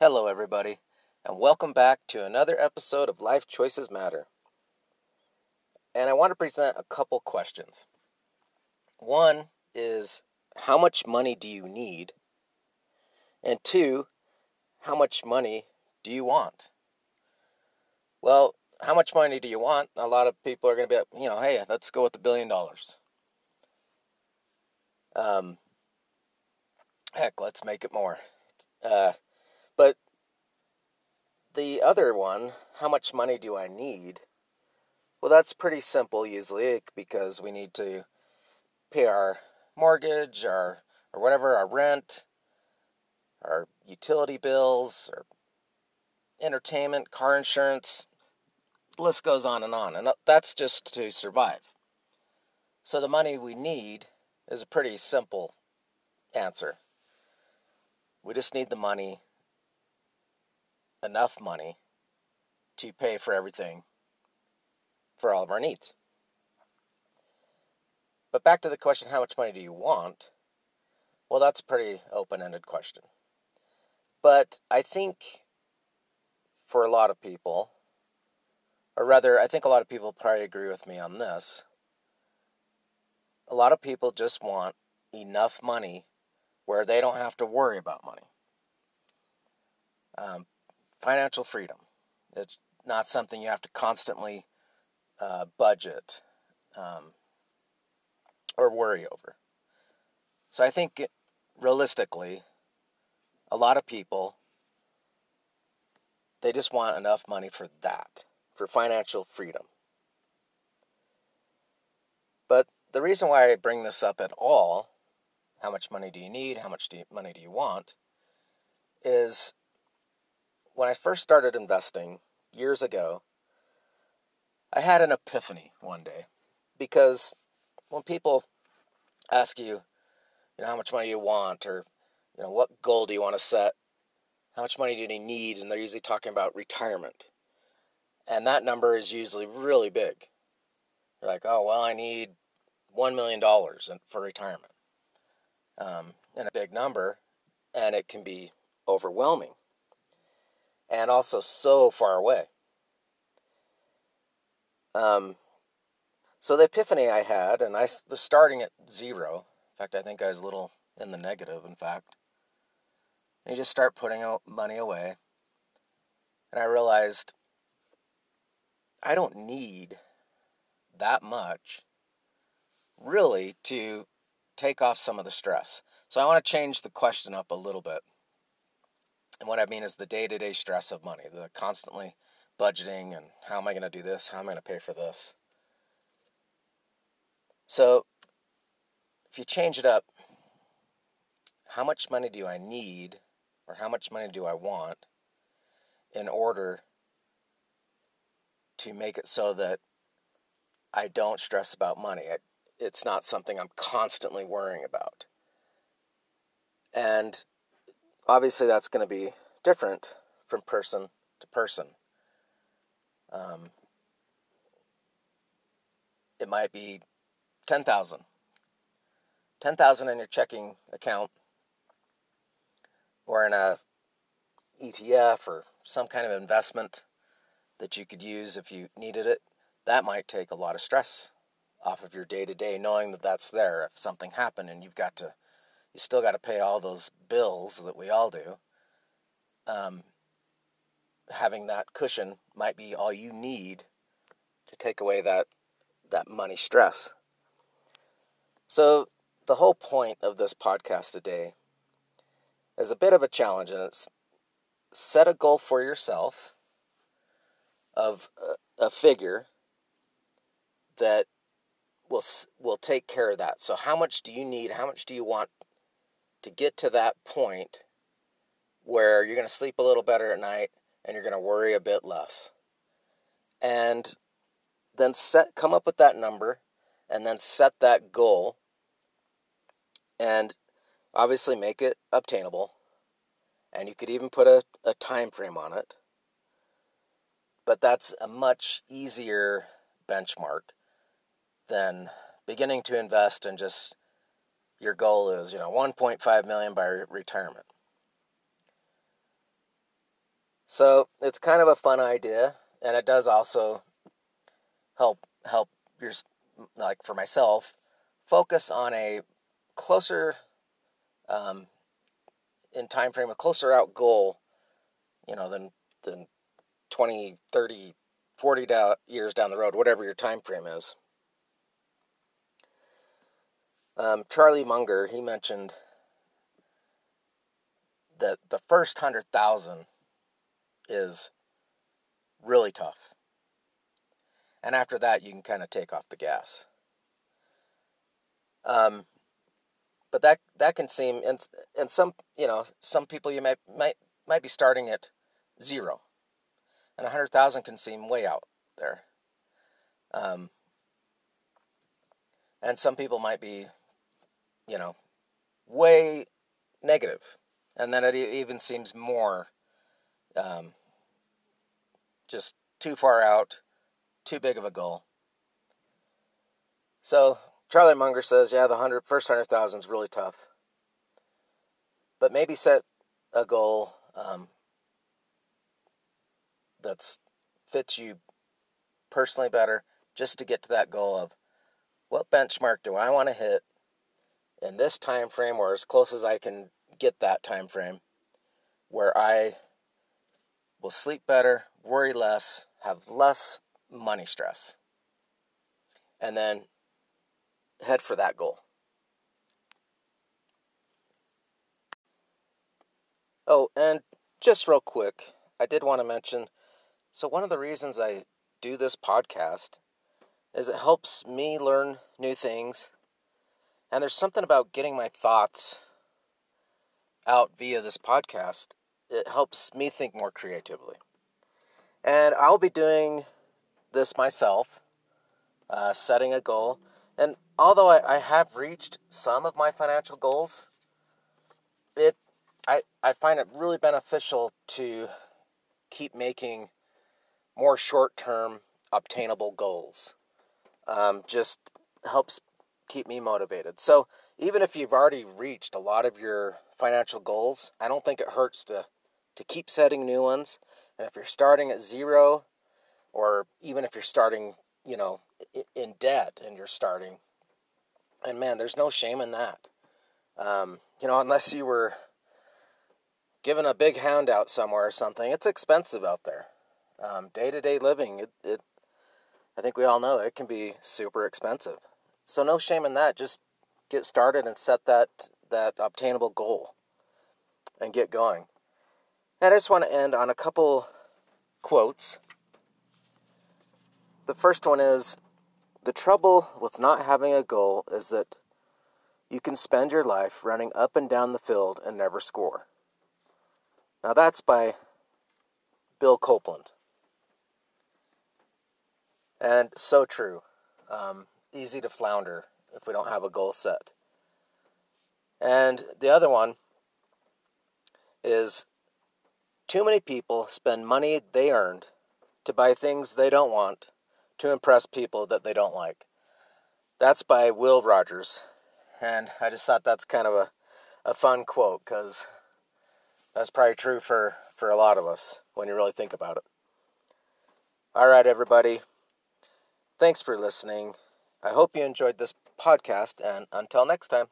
Hello, everybody, and welcome back to another episode of Life Choices Matter. And I want to present a couple questions. One is how much money do you need? And two, how much money do you want? Well, how much money do you want? A lot of people are going to be, you know, hey, let's go with the billion dollars. Um, heck, let's make it more. Uh, but the other one, how much money do I need? Well, that's pretty simple usually because we need to pay our mortgage, our or whatever, our rent, our utility bills, our entertainment, car insurance. The list goes on and on, and that's just to survive. So the money we need is a pretty simple answer. We just need the money enough money to pay for everything for all of our needs. But back to the question how much money do you want? Well, that's a pretty open ended question. But I think for a lot of people, or rather, I think a lot of people probably agree with me on this. A lot of people just want enough money where they don't have to worry about money. Um, financial freedom. It's not something you have to constantly uh, budget um, or worry over. So I think realistically, a lot of people they just want enough money for that, for financial freedom. But the reason why I bring this up at all, how much money do you need, how much do you, money do you want, is when I first started investing years ago, I had an epiphany one day because when people ask you, you know, how much money you want or, you know, what goal do you want to set? How much money do you need? And they're usually talking about retirement. And that number is usually really big. You're like, oh, well, I need $1 million for retirement. Um, and a big number, and it can be overwhelming and also so far away. Um, so the epiphany I had, and I was starting at zero. In fact, I think I was a little in the negative, in fact. And you just start putting money away. And I realized I don't need that much really to take off some of the stress. So I want to change the question up a little bit. And what I mean is the day to day stress of money, the constantly budgeting and how am I going to do this? How am I going to pay for this? So, if you change it up, how much money do I need or how much money do I want in order to make it so that I don't stress about money? It's not something I'm constantly worrying about. And obviously that's going to be different from person to person. Um, it might be 10,000. 10,000 in your checking account or in a ETF or some kind of investment that you could use if you needed it. That might take a lot of stress off of your day to day, knowing that that's there if something happened and you've got to you still got to pay all those bills that we all do. Um, having that cushion might be all you need to take away that that money stress. So the whole point of this podcast today is a bit of a challenge, and it's set a goal for yourself of a, a figure that will will take care of that. So how much do you need? How much do you want to get to that point where you're going to sleep a little better at night and you're going to worry a bit less. And then set come up with that number and then set that goal and obviously make it obtainable. And you could even put a, a time frame on it. But that's a much easier benchmark than beginning to invest and just your goal is, you know, 1.5 million by retirement. So it's kind of a fun idea, and it does also help help your like for myself focus on a closer um, in time frame, a closer out goal, you know, than than 20, 30, 40 da- years down the road, whatever your time frame is. Um, Charlie Munger, he mentioned that the first hundred thousand is really tough. And after that, you can kind of take off the gas. Um, but that that can seem and and some you know some people you might might might be starting at zero, and a hundred thousand can seem way out there. Um, and some people might be, you know, way negative, and then it even seems more, um, just too far out, too big of a goal. So Charlie Munger says, yeah, the hundred first hundred thousand is really tough, but maybe set a goal um, fits you personally better, just to get to that goal of what benchmark do I want to hit in this time frame, or as close as I can get that time frame, where I will sleep better, worry less, have less money stress, and then head for that goal. Oh, and just real quick, I did want to mention so, one of the reasons I do this podcast is it helps me learn new things. And there's something about getting my thoughts out via this podcast. It helps me think more creatively. And I'll be doing this myself, uh, setting a goal. And although I, I have reached some of my financial goals, it I, I find it really beneficial to keep making more short term obtainable goals. Um, just helps keep me motivated. So even if you've already reached a lot of your financial goals, I don't think it hurts to to keep setting new ones. And if you're starting at zero, or even if you're starting, you know, in debt and you're starting, and man, there's no shame in that. Um, you know, unless you were given a big hound out somewhere or something, it's expensive out there. Day to day living, it, it, I think we all know it can be super expensive. So no shame in that. Just get started and set that that obtainable goal, and get going. And I just want to end on a couple quotes. The first one is The trouble with not having a goal is that you can spend your life running up and down the field and never score. Now, that's by Bill Copeland. And so true. Um, easy to flounder if we don't have a goal set. And the other one is too many people spend money they earned to buy things they don't want to impress people that they don't like. That's by Will Rogers. And I just thought that's kind of a, a fun quote because that's probably true for, for a lot of us when you really think about it. All right, everybody. Thanks for listening. I hope you enjoyed this podcast, and until next time.